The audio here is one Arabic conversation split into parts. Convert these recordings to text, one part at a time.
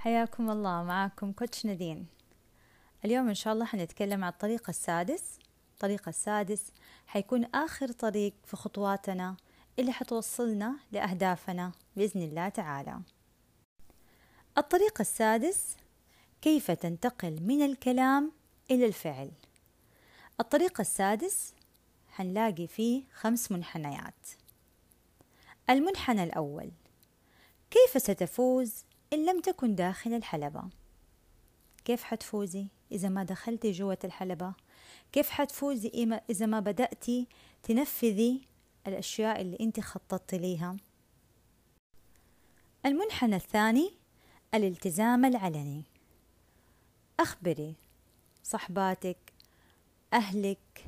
حياكم الله معاكم كوتش نادين. اليوم إن شاء الله حنتكلم عن الطريق السادس. الطريق السادس حيكون آخر طريق في خطواتنا اللي حتوصلنا لأهدافنا بإذن الله تعالى. الطريق السادس كيف تنتقل من الكلام إلى الفعل؟ الطريق السادس حنلاقي فيه خمس منحنيات. المنحنى الأول كيف ستفوز إن لم تكن داخل الحلبة. كيف حتفوزي إذا ما دخلتي جوة الحلبة؟ كيف حتفوزي إذا ما بدأتي تنفذي الأشياء اللي أنت خططتي ليها؟ المنحنى الثاني الالتزام العلني. أخبري صحباتك أهلك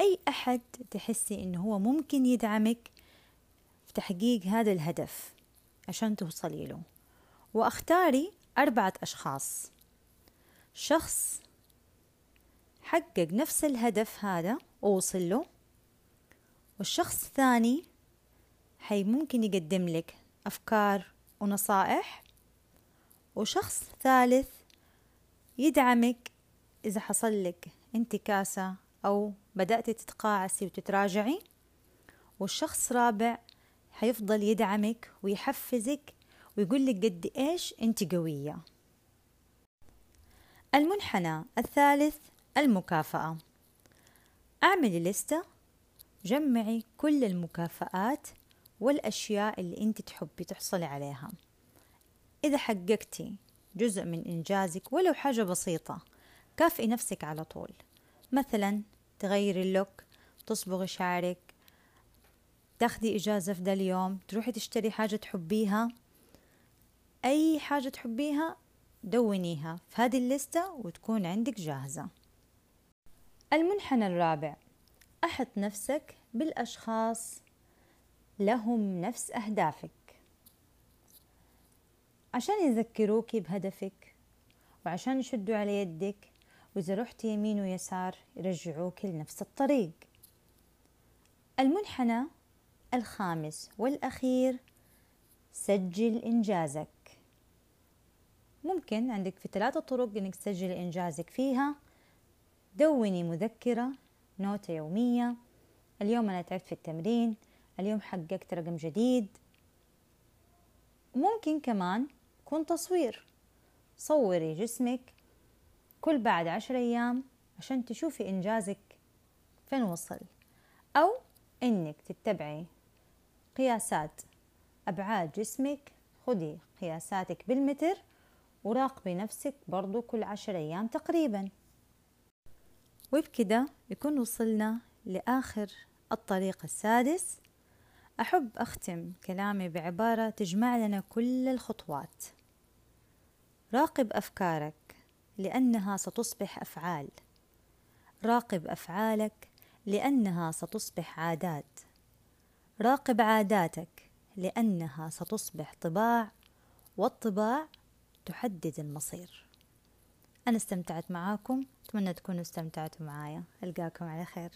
أي أحد تحسي إنه هو ممكن يدعمك في تحقيق هذا الهدف عشان توصلي له. وأختاري أربعة أشخاص. شخص حقق نفس الهدف هذا ووصل له والشخص الثاني حي ممكن يقدم لك أفكار ونصائح وشخص ثالث يدعمك إذا حصل لك انتكاسة أو بدأت تتقاعسي وتتراجعي والشخص رابع حيفضل يدعمك ويحفزك ويقول لك قد إيش أنت قوية. المنحنى الثالث المكافأة. اعملي لستة جمعي كل المكافآت والأشياء اللي أنت تحبي تحصلي عليها. إذا حققتي جزء من إنجازك ولو حاجة بسيطة كافئي نفسك على طول. مثلا تغيري اللوك تصبغي شعرك تاخدي إجازة في ذا اليوم تروحي تشتري حاجة تحبيها. أي حاجة تحبيها دونيها في هذه الليستة وتكون عندك جاهزة. المنحنى الرابع. أحط نفسك بالأشخاص. لهم نفس أهدافك. عشان يذكروك بهدفك وعشان يشدوا على يدك وإذا رحت يمين ويسار يرجعوك لنفس الطريق. المنحنى الخامس والأخير سجل إنجازك. ممكن عندك في ثلاثة طرق إنك تسجلي إنجازك فيها. دوني مذكرة نوتة يومية. اليوم أنا تعبت في التمرين. اليوم حققت رقم جديد. ممكن كمان يكون تصوير. صوري جسمك كل بعد عشر أيام عشان تشوفي إنجازك فين وصل. أو إنك تتبعي قياسات أبعاد جسمك. خدي قياساتك بالمتر. وراقبي نفسك برضو كل عشر أيام تقريبا. وبكده يكون وصلنا لآخر الطريق السادس. أحب أختم كلامي بعبارة تجمع لنا كل الخطوات. راقب أفكارك لأنها ستصبح أفعال. راقب أفعالك لأنها ستصبح عادات. راقب عاداتك لأنها ستصبح طباع. والطباع تحدد المصير. أنا استمتعت معاكم أتمنى تكونوا استمتعتوا معايا. ألقاكم على خير.